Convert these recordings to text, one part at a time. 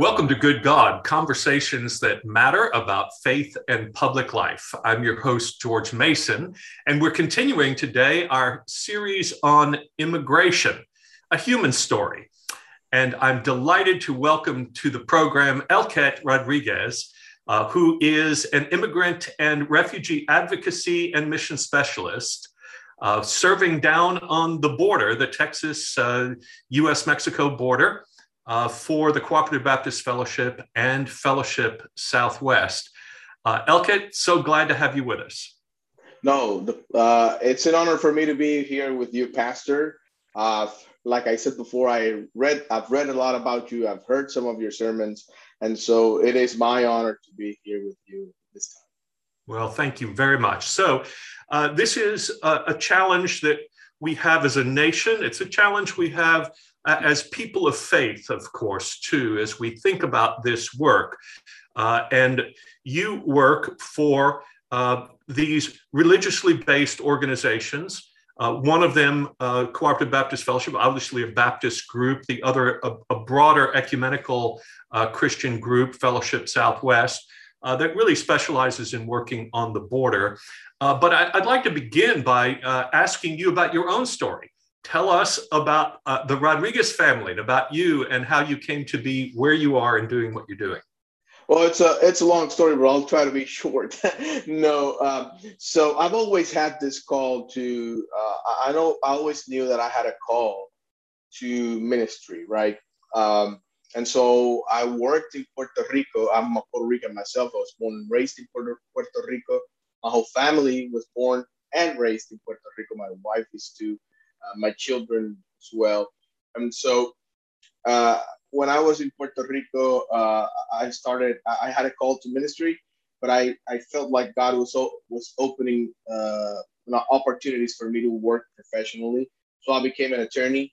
Welcome to Good God, conversations that matter about faith and public life. I'm your host, George Mason, and we're continuing today our series on immigration, a human story. And I'm delighted to welcome to the program Elket Rodriguez, uh, who is an immigrant and refugee advocacy and mission specialist. Uh, serving down on the border, the Texas uh, US Mexico border, uh, for the Cooperative Baptist Fellowship and Fellowship Southwest. Uh, so glad to have you with us. No, the, uh, it's an honor for me to be here with you, Pastor. Uh, like I said before, I read, I've read a lot about you. I've heard some of your sermons, and so it is my honor to be here with you this time. Well, thank you very much. So, uh, this is a, a challenge that we have as a nation. It's a challenge we have as people of faith, of course, too, as we think about this work. Uh, and you work for uh, these religiously based organizations. Uh, one of them, uh, Cooperative Baptist Fellowship, obviously a Baptist group, the other, a, a broader ecumenical uh, Christian group, Fellowship Southwest, uh, that really specializes in working on the border. But I, would like to begin by asking you about your own story tell us about uh, the Rodriguez family and about you and how you came to be where you are and doing what you're doing. Well, it's a it's a long story, but I'll try to be short. no, um, so I've always had this call to. Uh, I know I always knew that I had a call to ministry, right? Um, and so I worked in Puerto Rico. I'm a Puerto Rican myself. I was born and raised in Puerto, Puerto Rico. My whole family was born and raised in Puerto Rico. My wife is too. Uh, my children as well. And so uh, when I was in Puerto Rico, uh, I started, I had a call to ministry, but I, I felt like God was, was opening opportunities for me to work professionally. So I became an attorney.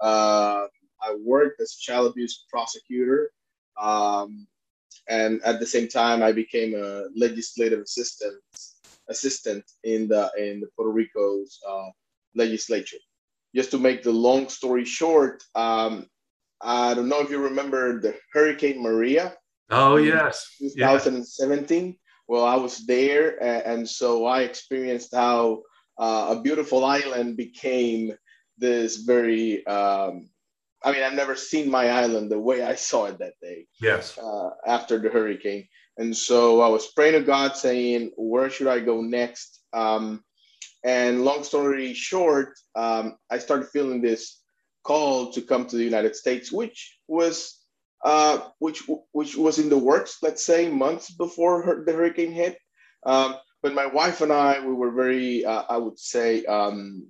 Uh, I worked as a child abuse prosecutor. Um, and at the same time, I became a legislative assistant assistant in the in the Puerto Rico's uh, legislature just to make the long story short, um, I don't know if you remember the Hurricane Maria. Oh yes, 2017. Yeah. Well, I was there, and so I experienced how uh, a beautiful island became this very. Um, I mean, I've never seen my island the way I saw it that day. Yes. Uh, after the hurricane, and so I was praying to God, saying, "Where should I go next?" Um, and long story short, um, I started feeling this call to come to the United States, which was uh, which which was in the works, let's say, months before her, the hurricane hit. Um, but my wife and I, we were very, uh, I would say, um,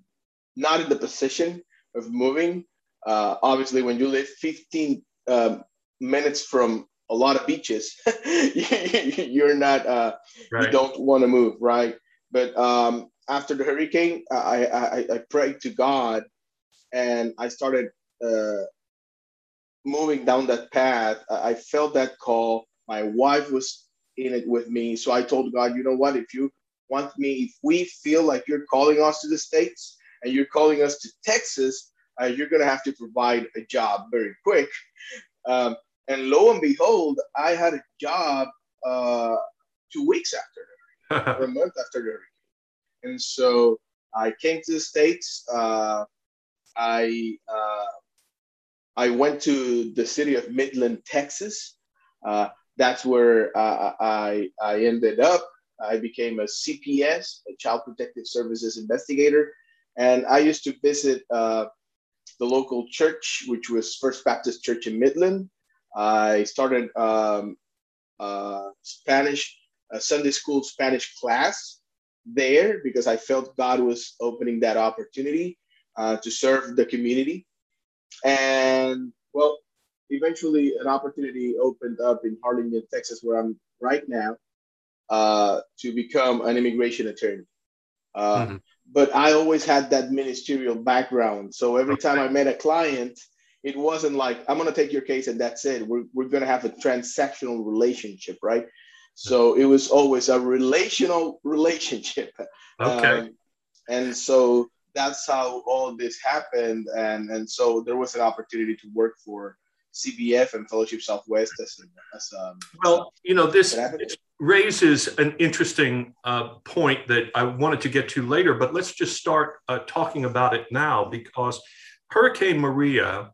not in the position of moving. Uh, obviously, when you live 15 um, minutes from a lot of beaches, you're not, uh, right. you don't want to move, right? But um, after the hurricane, I, I, I prayed to God and I started uh, moving down that path. I felt that call. My wife was in it with me. So I told God, you know what? If you want me, if we feel like you're calling us to the States and you're calling us to Texas, uh, you're going to have to provide a job very quick. Um, and lo and behold, I had a job uh, two weeks after, the hurricane or a month after the hurricane. And so I came to the States. Uh, I, uh, I went to the city of Midland, Texas. Uh, that's where uh, I, I ended up. I became a CPS, a Child Protective Services investigator. And I used to visit uh, the local church, which was First Baptist Church in Midland. I started um, uh, Spanish, Sunday school Spanish class there because I felt God was opening that opportunity uh, to serve the community. And well, eventually an opportunity opened up in Harlingen, Texas, where I'm right now, uh, to become an immigration attorney. Uh, mm-hmm. But I always had that ministerial background. So every time I met a client, it wasn't like, I'm going to take your case and that's it. We're, we're going to have a transactional relationship, right? So it was always a relational relationship. Okay. Um, and so that's how all this happened. And, and so there was an opportunity to work for CBF and Fellowship Southwest as, as um, well, you know, this raises an interesting uh, point that I wanted to get to later, but let's just start uh, talking about it now because Hurricane Maria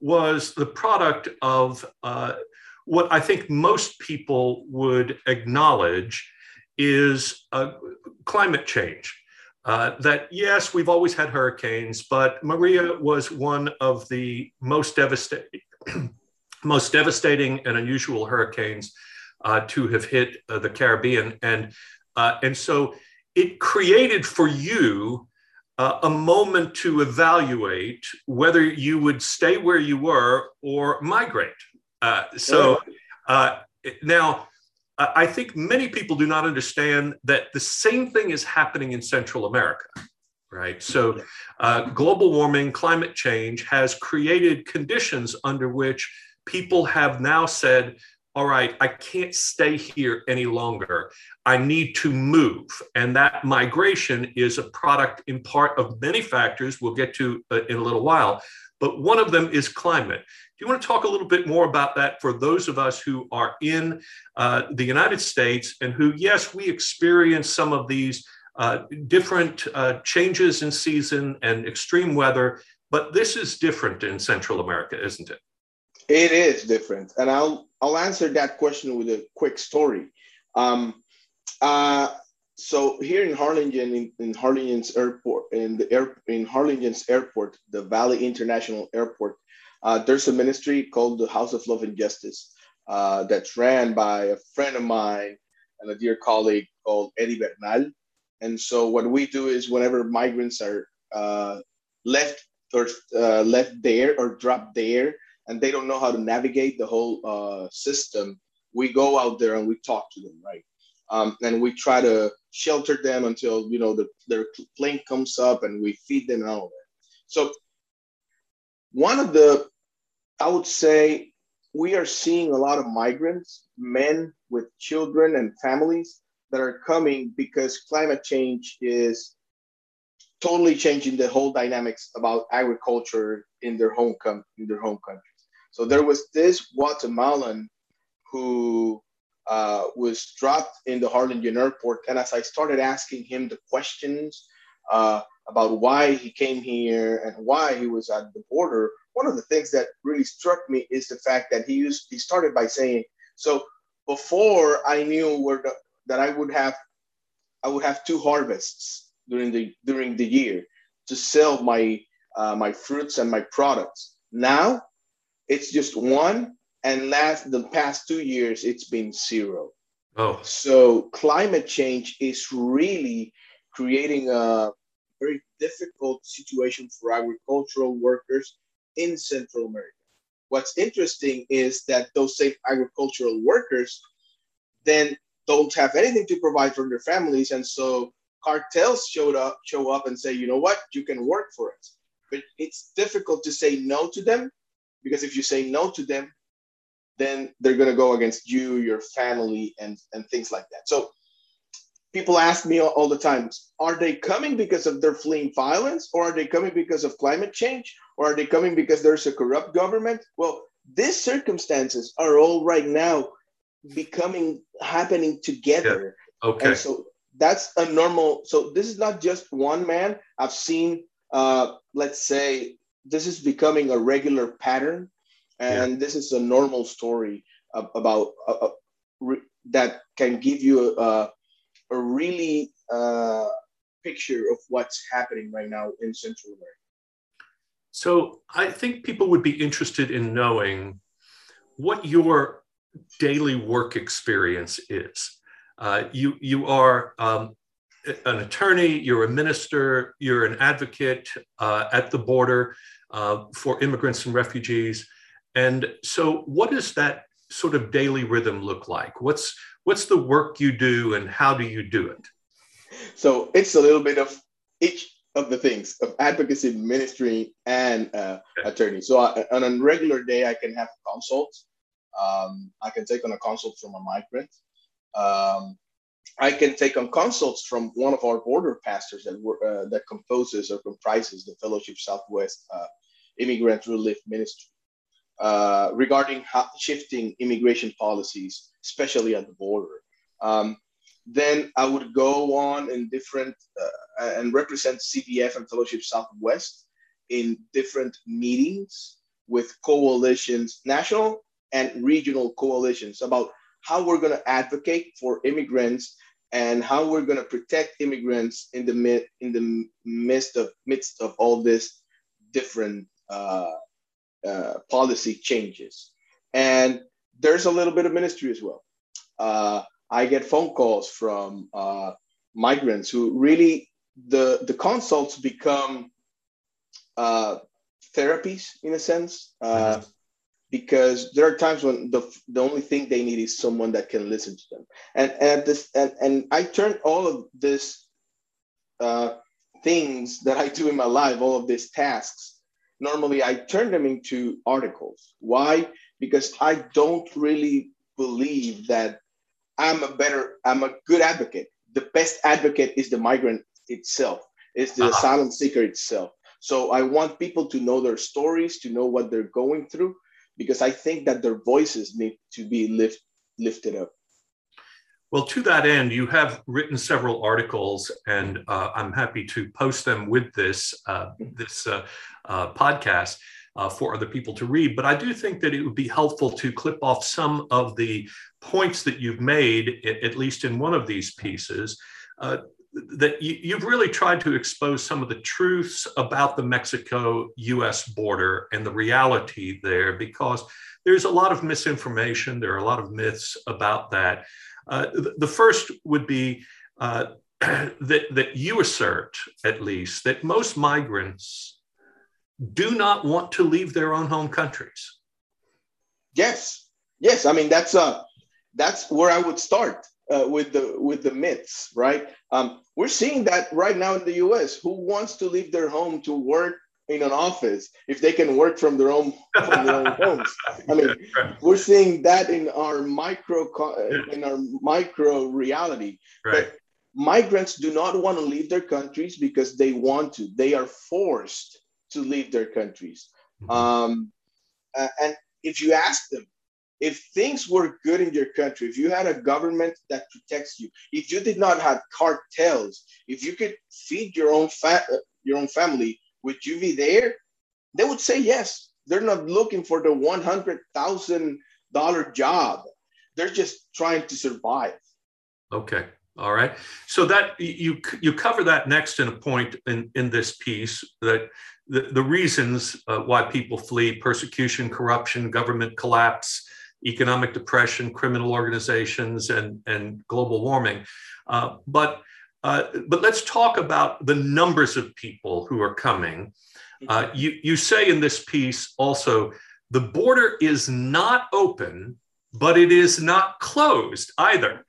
was the product of uh, what I think most people would acknowledge is uh, climate change. Uh, that yes, we've always had hurricanes, but Maria was one of the most devastating, most devastating and unusual hurricanes uh, to have hit uh, the Caribbean, and uh, and so it created for you uh, a moment to evaluate whether you would stay where you were or migrate. Uh, so uh, now, I think many people do not understand that the same thing is happening in Central America, right? So, uh, global warming, climate change has created conditions under which people have now said, all right, I can't stay here any longer. I need to move. And that migration is a product in part of many factors we'll get to uh, in a little while. But one of them is climate. Do you want to talk a little bit more about that for those of us who are in uh, the United States and who, yes, we experience some of these uh, different uh, changes in season and extreme weather, but this is different in Central America, isn't it? It is different, and I'll I'll answer that question with a quick story. Um, uh, so here in Harlingen, in, in Harlingen's airport, in the air in Harlingen's airport, the Valley International Airport, uh, there's a ministry called the House of Love and Justice uh, that's ran by a friend of mine and a dear colleague called Eddie Bernal. And so what we do is whenever migrants are uh, left or uh, left there or dropped there, and they don't know how to navigate the whole uh, system, we go out there and we talk to them, right? Um, and we try to shelter them until you know the, their plane comes up, and we feed them and all that. So one of the, I would say, we are seeing a lot of migrants, men with children and families that are coming because climate change is totally changing the whole dynamics about agriculture in their home com- in their home country. So there was this Guatemalan who uh, was dropped in the Harlingen airport. And as I started asking him the questions uh, about why he came here and why he was at the border, one of the things that really struck me is the fact that he used he started by saying, "So before I knew where the, that I would have I would have two harvests during the during the year to sell my uh, my fruits and my products. Now it's just one, and last the past two years it's been zero. Oh, so climate change is really creating a very difficult situation for agricultural workers in Central America. What's interesting is that those same agricultural workers then don't have anything to provide for their families, and so cartels showed up, show up, and say, you know what, you can work for us. But it's difficult to say no to them because if you say no to them, then they're going to go against you, your family, and, and things like that. So people ask me all, all the time are they coming because of their fleeing violence, or are they coming because of climate change, or are they coming because there's a corrupt government? Well, these circumstances are all right now becoming happening together. Yeah. Okay. And so that's a normal. So this is not just one man. I've seen, uh, let's say, this is becoming a regular pattern, and yeah. this is a normal story about uh, uh, re- that can give you a, a really uh, picture of what's happening right now in Central America. So I think people would be interested in knowing what your daily work experience is. Uh, you you are um, an attorney, you're a minister, you're an advocate uh, at the border uh, for immigrants and refugees. And so, what does that sort of daily rhythm look like? What's what's the work you do, and how do you do it? So it's a little bit of each of the things of advocacy, ministry, and uh, okay. attorney. So I, on a regular day, I can have consults. Um, I can take on a consult from a migrant. Um, I can take on consults from one of our border pastors that uh, that composes or comprises the Fellowship Southwest uh, Immigrant Relief Ministry. uh, regarding shifting immigration policies, especially at the border. Um, then I would go on in different uh, and represent CBF and Fellowship Southwest in different meetings with coalitions, national and regional coalitions about how we're going to advocate for immigrants and how we're going to protect immigrants in the mid, in the midst of midst of all this different uh, uh, policy changes. And there's a little bit of ministry as well. Uh, I get phone calls from uh, migrants who really the the consults become uh, therapies in a sense. Uh, because there are times when the, the only thing they need is someone that can listen to them. And and this and, and i turn all of this uh, things that i do in my life all of these tasks normally i turn them into articles. Why? Because i don't really believe that i'm a better i'm a good advocate. The best advocate is the migrant itself is the uh-huh. asylum seeker itself. So i want people to know their stories to know what they're going through because I think that their voices need to be lift, lifted up. Well, to that end, you have written several articles, and uh, I'm happy to post them with this uh, this uh, uh podcast uh, for other people to read. But I do think that it would be helpful to clip off some of the points that you've made, at least in one of these pieces, uh, that you, have really tried to expose some of the truths about the Mexico US border and the reality there because there's a lot of misinformation, there are a lot of myths about that. Uh, the first would be uh, that, that you assert, at least, that most migrants do not want to leave their own home countries. Yes, yes. I mean, that's, uh, that's where I would start uh, with the with the myths, right? Um, we're seeing that right now in the U.S. Who wants to leave their home to work in an office if they can work from their own from their own homes? I mean, we're seeing that in our micro in our micro reality. Right. But migrants do not want to leave their countries because they want to. They are forced to leave their countries. Mm-hmm. Um, and if you ask them, if things were good in your country, if you had a government that protects you, if you did not have cartels, if you could feed your own fa- your own family, would you be there? They would say yes. They're not looking for the one hundred thousand dollar job. They're just trying to survive. Okay. All right. So that you you cover that next in a point in in this piece that the, the reasons uh, why people flee persecution, corruption, government collapse, economic depression, criminal organizations, and, and global warming. Uh, but, uh, but let's talk about the numbers of people who are coming. Uh, mm-hmm. you, you say in this piece also the border is not open, but it is not closed either.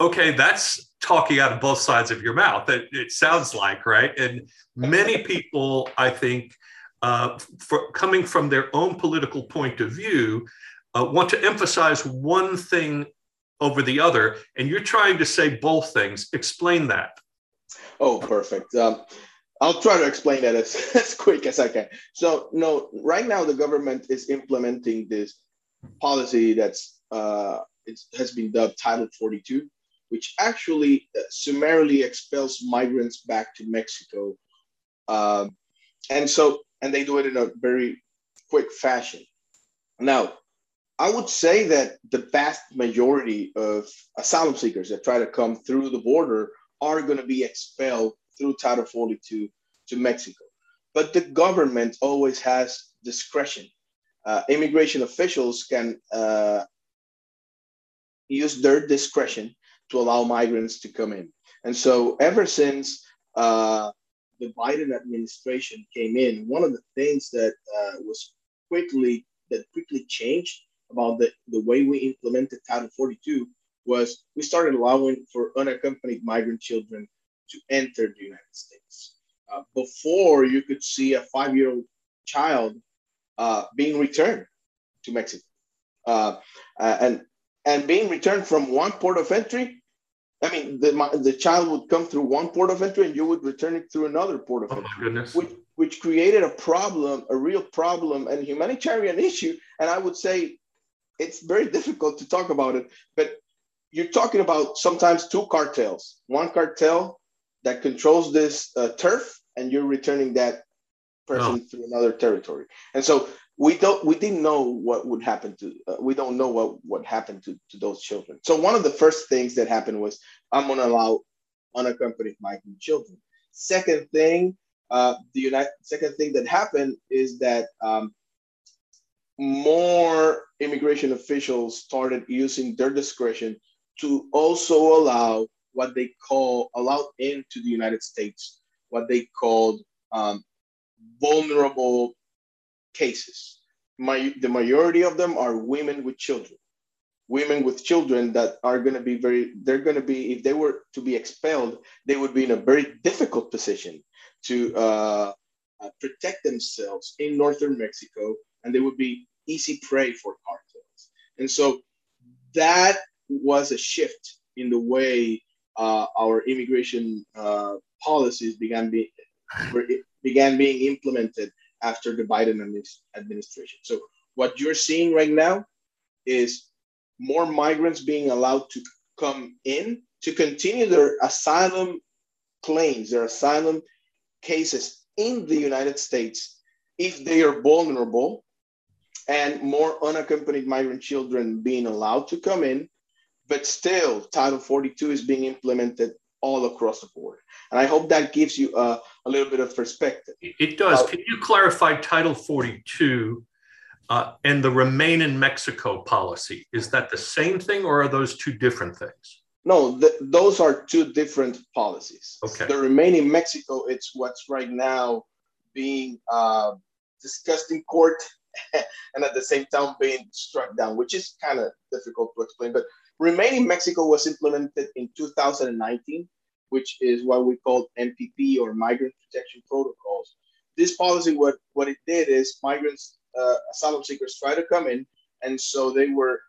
Okay, that's talking out of both sides of your mouth. It, it sounds like, right? And many people, I think, uh, for coming from their own political point of view, uh, want to emphasize one thing over the other, and you're trying to say both things. Explain that. Oh, perfect. Um, I'll try to explain that as, as quick as I can. So, no, right now the government is implementing this policy that's uh, it has been dubbed Title 42, which actually uh, summarily expels migrants back to Mexico. Um, and so, and they do it in a very quick fashion. Now, I would say that the vast majority of asylum seekers that try to come through the border are going to be expelled through Title 42 to Mexico. But the government always has discretion. Uh, immigration officials can uh, use their discretion to allow migrants to come in. And so, ever since uh, the Biden administration came in, one of the things that uh, was quickly that quickly changed about the, the way we implemented Title 42 was we started allowing for unaccompanied migrant children to enter the United States. Uh, before you could see a five-year-old child uh, being returned to Mexico, uh, uh and and being returned from one port of entry I mean, the, the child would come through one port of entry and you would return it through another port of oh, entry. Which, which created a problem, a real problem, and humanitarian issue. And I would say it's very difficult to talk about it, but you're talking about sometimes two cartels. One cartel that controls this uh, turf, and you're returning that person oh. through another territory. And so we don't we didn't know what would happen to uh, we don't know what what happened to, to those children so one of the first things that happened was i'm going to allow unaccompanied migrant children second thing uh, the united second thing that happened is that um, more immigration officials started using their discretion to also allow what they call allow into the united states what they called um, vulnerable cases. My, the majority of them are women with children. Women with children that are going to be very, they're going to be, if they were to be expelled, they would be in a very difficult position to uh, uh, protect themselves in northern Mexico, and they would be easy prey for cartels. And so that was a shift in the way uh, our immigration uh, policies began being began being implemented after the Biden administration. So what you're seeing right now is more migrants being allowed to come in to continue their asylum claims, their asylum cases in the United States if they are vulnerable, and more unaccompanied migrant children being allowed to come in. But still, Title 42 is being implemented all across the board. And I hope that gives you a, a little bit of perspective. It does. Uh, Can you clarify Title 42 uh, and the Remain in Mexico policy? Is that the same thing or are those two different things? No, the, those are two different policies. Okay. The Remain in Mexico, it's what's right now being uh, discussed in court and at the same time being struck down, which is kind of difficult to explain. But Remain in Mexico was implemented in 2019, which is what we call MPP or Migrant Protection Protocols. This policy, what, what it did is migrants, uh, asylum seekers try to come in, and so they were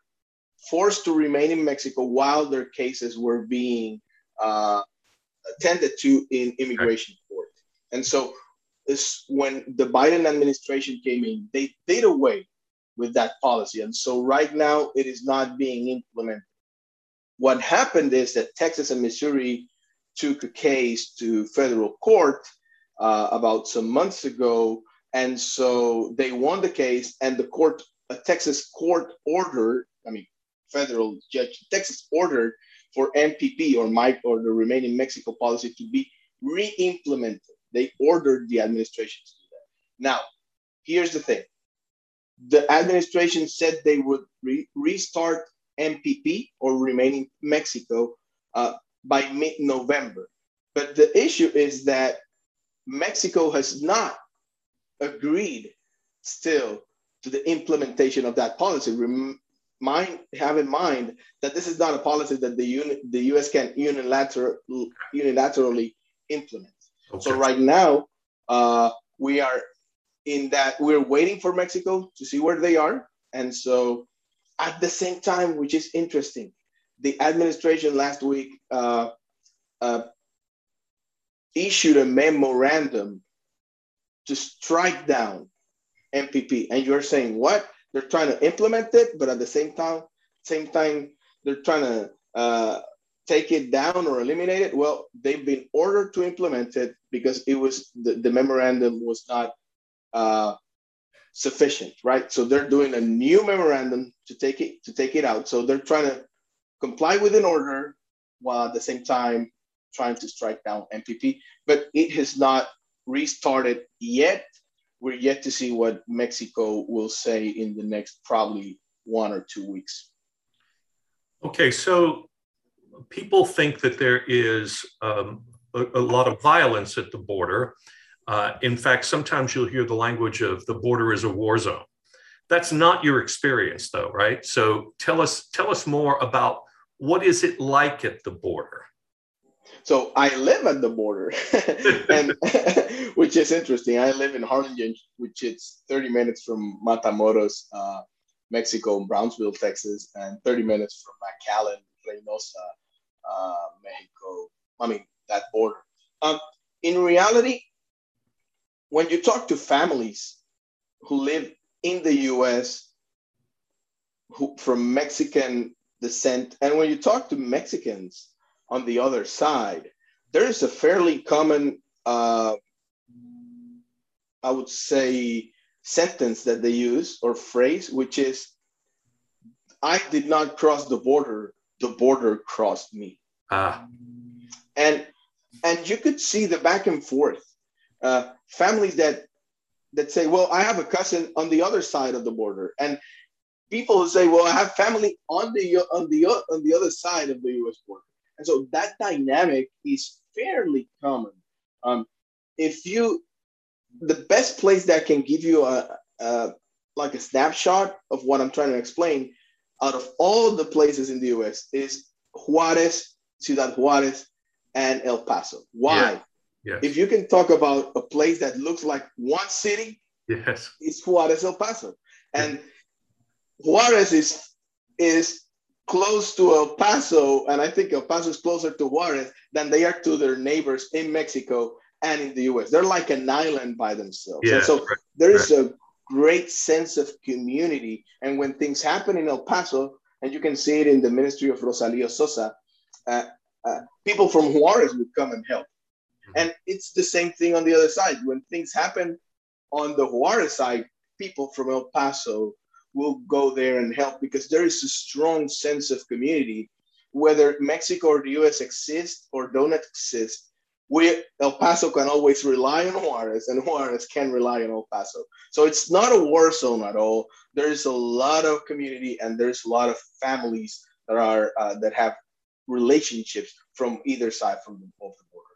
forced to remain in Mexico while their cases were being uh, attended to in immigration court. And so this, when the Biden administration came in, they did away with that policy. And so right now it is not being implemented what happened is that Texas and Missouri took a case to federal court uh, about some months ago. And so they won the case, and the court, a Texas court ordered, I mean, federal judge, Texas ordered for MPP or Mike or the Remain in Mexico policy to be re-implemented. They ordered the administration to do that. Now, here's the thing: the administration said they would re- restart MPP or Remain in Mexico uh, by mid November. But the issue is that Mexico has not agreed still to the implementation of that policy. Remind, have in mind that this is not a policy that the, uni, the US can unilateral, unilaterally implement. Okay. So right now, uh, we are in that we're waiting for Mexico to see where they are. And so at the same time, which is interesting, the administration last week uh, uh, issued a memorandum to strike down MPP. And you're saying what? They're trying to implement it, but at the same time, same time, they're trying to uh, take it down or eliminate it. Well, they've been ordered to implement it because it was the, the memorandum was not uh, sufficient, right? So they're doing a new memorandum to take it to take it out. So they're trying to comply with an order while at the same time trying to strike down MPP. But it has not restarted yet. We're yet to see what Mexico will say in the next probably one or two weeks. Okay, so people think that there is um, a, a lot of violence at the border. Uh, in fact, sometimes you'll hear the language of the border is a war zone. That's not your experience, though, right? So tell us tell us more about what is it like at the border. So I live at the border, and which is interesting. I live in Harlingen, which is 30 minutes from Matamoros, uh, Mexico, Brownsville, Texas, and 30 minutes from McAllen, Reynosa, uh, Mexico. I mean that border. Um, in reality, when you talk to families who live in the U.S. Who, from Mexican descent, and when you talk to Mexicans on the other side, there is a fairly common, uh, I would say, sentence that they use or phrase, which is, "I did not cross the border; the border crossed me." Ah. And and you could see the back and forth. Uh, families that that say, "Well, I have a cousin on the other side of the border," and people who say, "Well, I have family on the on the on the other side of the U.S. border," and so that dynamic is fairly common. Um, if you, the best place that can give you a, a like a snapshot of what I'm trying to explain, out of all the places in the U.S. is Juarez, Ciudad Juarez, and El Paso. Why? Yeah. Yes. If you can talk about a place that looks like one city, yes, it's Juarez, El Paso, and Juarez is is close to El Paso, and I think El Paso is closer to Juarez than they are to their neighbors in Mexico and in the US. They're like an island by themselves. Yeah, and so right, there is right. a great sense of community. And when things happen in El Paso, and you can see it in the ministry of Rosalio Sosa, uh, uh, people from Juarez would come and help. Mm-hmm. And it's the same thing on the other side. When things happen on the Juarez side, people from El Paso will go there and help because there is a strong sense of community. Whether Mexico or the US exist or don't exist, we El Paso can always rely on Juarez, and Juarez can rely on El Paso. So it's not a war zone at all. There's a lot of community, and there's a lot of families that are uh, that have relationships from either side from the, of the border.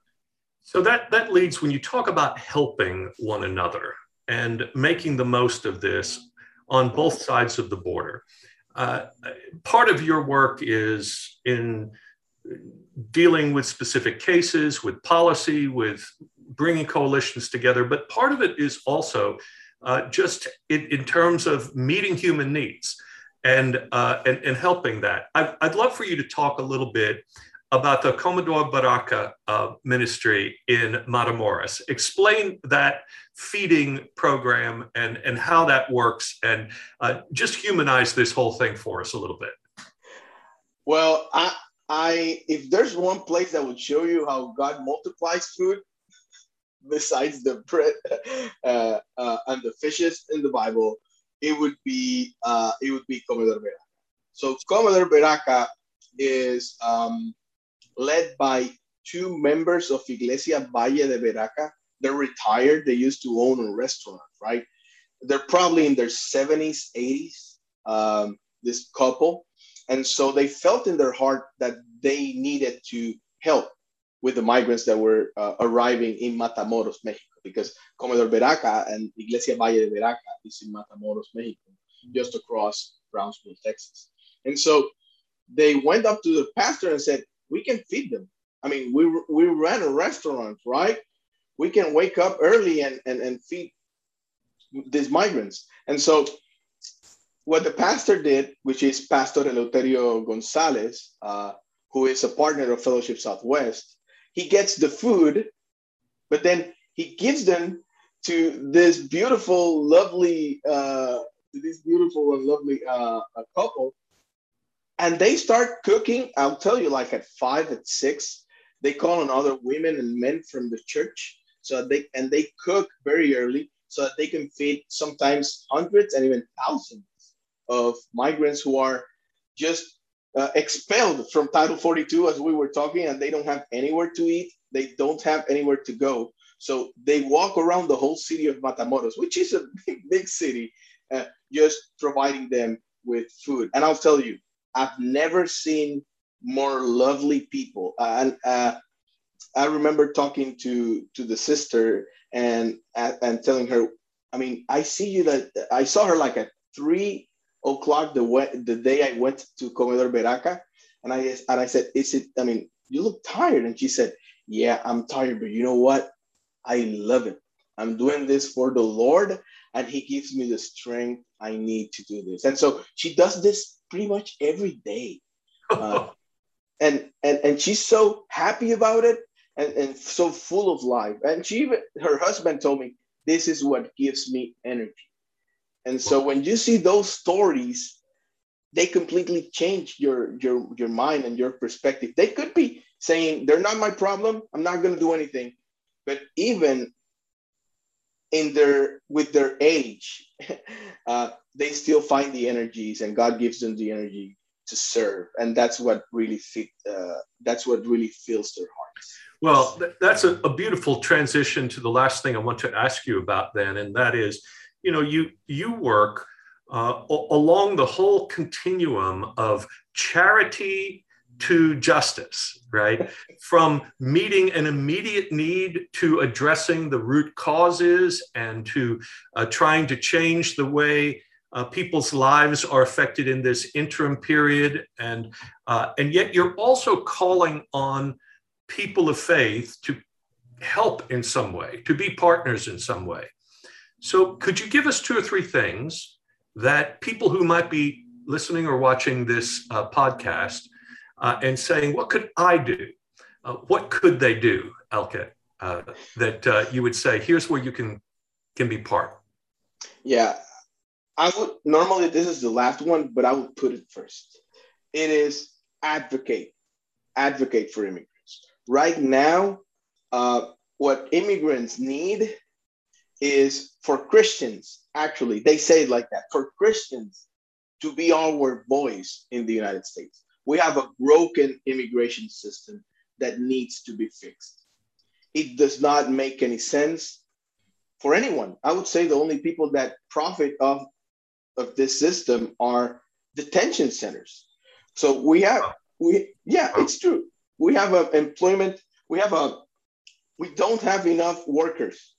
So that that leads when you talk about helping one another and making the most of this on both sides of the border. Uh, part of your work is in dealing with specific cases, with policy, with bringing coalitions together, but part of it is also uh, just in, in, terms of meeting human needs and, uh, and, and, helping that. I'd, I'd love for you to talk a little bit about the Comedor Baraka uh, ministry in Matamoros. Explain that feeding program and, and how that works and uh, just humanize this whole thing for us a little bit. Well, I, I if there's one place that would show you how God multiplies food, besides the bread uh, uh, and the fishes in the Bible, it would be uh, it would be Comedor Baraka. So Comedor Baraka is um, led by two members of Iglesia Valle de Baraka. They're retired. They used to own a restaurant, right? They're probably in their 70s, 80s. Um, this couple, and so they felt in their heart that they needed to help with the migrants that were uh, arriving in Matamoros, Mexico, because Comedor Baraka and Iglesia Valle de Baraka is in Matamoros, Mexico, just across Brownsville, Texas. And so they went up to the pastor and said, we can feed them. I mean, we, we ran a restaurant, right? We can wake up early and, and, and feed these migrants. And so what the pastor did, which is Pastor Eleuterio Gonzalez, uh, who is a partner of Fellowship Southwest, he gets the food, but then he gives them to this beautiful, lovely, uh, this beautiful and lovely uh, couple. And they start cooking i'll tell you like at five at six they call on other women and men from the church. So they and they cook very early so that they can feed sometimes hundreds and even thousands of migrants who are just uh, expelled from title 42 as we were talking and they don't have anywhere to eat. They don't have anywhere to go. So they walk around the whole city of matamoros which is a big, big city uh, just providing them with food. And i'll tell you I've never seen more lovely people. Uh, and uh, I remember talking to to the sister and and telling her, I mean, I see you that I saw her like at three o'clock the the day I went to Comedor Baraka, and I and I said, is it? I mean, you look tired, and she said, Yeah, I'm tired, but you know what? I love it. I'm doing this for the Lord, and He gives me the strength I need to do this. And so she does this pretty much every day. Uh, and and and she's so happy about it and, and so full of life and she even her husband told me this is what gives me energy and so when you see those stories they completely change your your your mind and your perspective. They could be saying they're not my problem. I'm not going to do anything. But even in their with their age uh, they still find the energies and god gives them the energy to serve. And that's what really fit, uh, that's what really fills their hearts. Well that's a, a, beautiful transition to the last thing i want to ask you about then and that is you know you you work uh, along the whole continuum of charity to justice right from meeting an immediate need to addressing the root causes and to uh, trying to change the way uh, people's lives are affected in this interim period, and uh, and yet you're also calling on people of faith to help in some way, to be partners in some way. So, could you give us two or three things that people who might be listening or watching this uh, podcast uh, and saying, "What could I do? Uh, what could they do, Elket?" Uh, that you would say, "Here's where you can can be part." Yeah, I would normally this is the last one, but I would put it first. It is advocate, advocate for immigrants. Right now, uh, what immigrants need is for Christians. Actually, they say it like that for Christians to be our voice in the United States. We have a broken immigration system that needs to be fixed. It does not make any sense for anyone. I would say the only people that profit of of this system are detention centers. So we have we yeah, it's true. We have a employment. We have a we don't have enough workers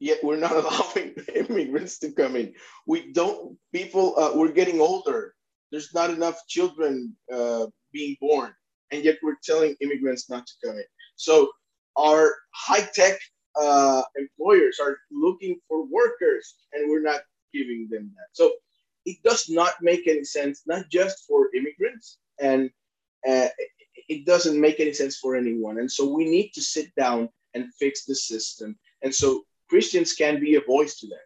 yet we're not allowing immigrants to come in. We don't, people, uh, we're getting older. There's not enough children uh, being born, and yet we're telling immigrants not to come in. So our high tech uh, employers are looking for workers, and we're not giving them that. So it does not make any sense, not just for immigrants, and uh, it doesn't make any sense for anyone. And so we need to sit down and fix the system. And so Christians can be a voice to them.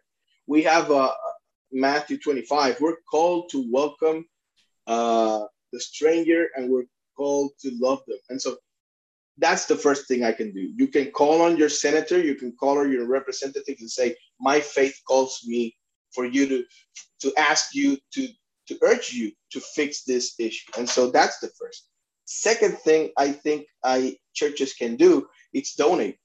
We have uh, Matthew 25. We're called to welcome uh, the stranger and we're called to love them. And so that's the first thing I can do. You can call on your senator, you can call on your representative and say, My faith calls me for you to to ask you to to urge you to fix this issue and so that's the first second thing i think i churches can do it's donate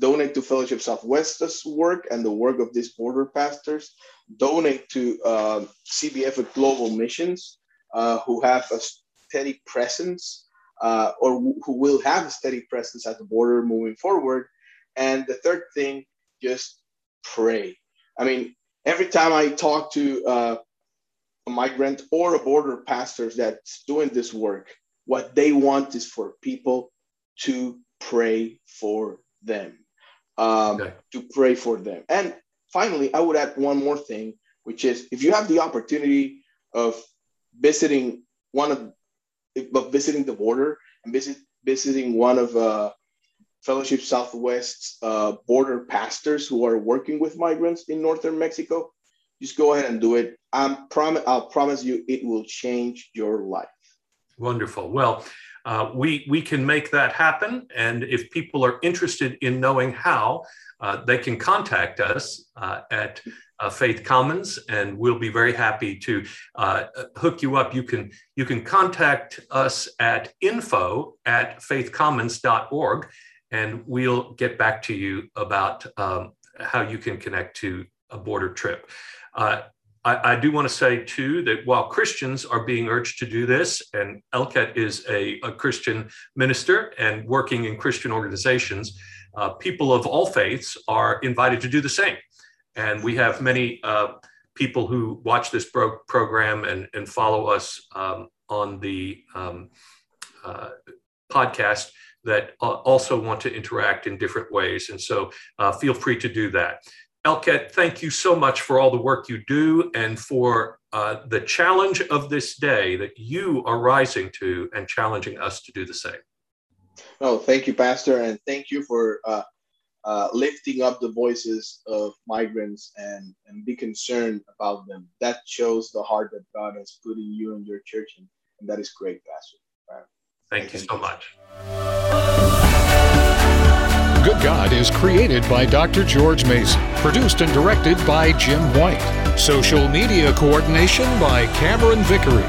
donate to fellowship southwest's work and the work of these border pastors donate to uh, cbf global missions uh, who have a steady presence uh, or who will have a steady presence at the border moving forward. And the third thing just pray. I mean every time I talk to uh, a migrant or a border pastors that's doing this work, what they want is for people to pray for them, um, okay. to pray for them. And finally, I would add one more thing, which is if you have the opportunity of visiting one of, of visiting the border and visit visiting one of uh, Fellowship Southwest's uh, border pastors who are working with migrants in northern Mexico. Just go ahead and do it. I'm prom- I'll promise you it will change your life. Wonderful. Well, uh, we, we can make that happen. And if people are interested in knowing how, uh, they can contact us uh, at uh, Faith Commons, and we'll be very happy to uh, hook you up. You can you can contact us at info at faithcommons.org, and we'll get back to you about um, how you can connect to a border trip. I, I, do want to say too that while Christians are being urged to do this, and Elket is a, a Christian minister and working in Christian organizations, uh, people of all faiths are invited to do the same. And we have many uh, people who watch this pro- program and, and follow us um, on the um, uh, podcast that uh, also want to interact in different ways. And so uh, feel free to do that. Elket, thank you so much for all the work you do and for uh, the challenge of this day that you are rising to and challenging us to do the same. No, thank you, Pastor, and thank you for uh, uh, lifting up the voices of migrants and, and be concerned about them. That shows the heart that God has put in you and your church, and, and that is great, Pastor. Right. Thank, thank you so much. Good God is created by Dr. George Mason, produced and directed by Jim White. Social media coordination by Cameron Vickery.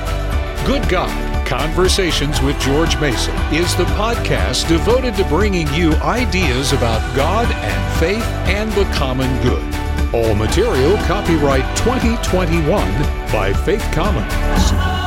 Good God Conversations with George Mason is the podcast devoted to bringing you ideas about God and faith and the common good. All material copyright 2021 by Faith Commons.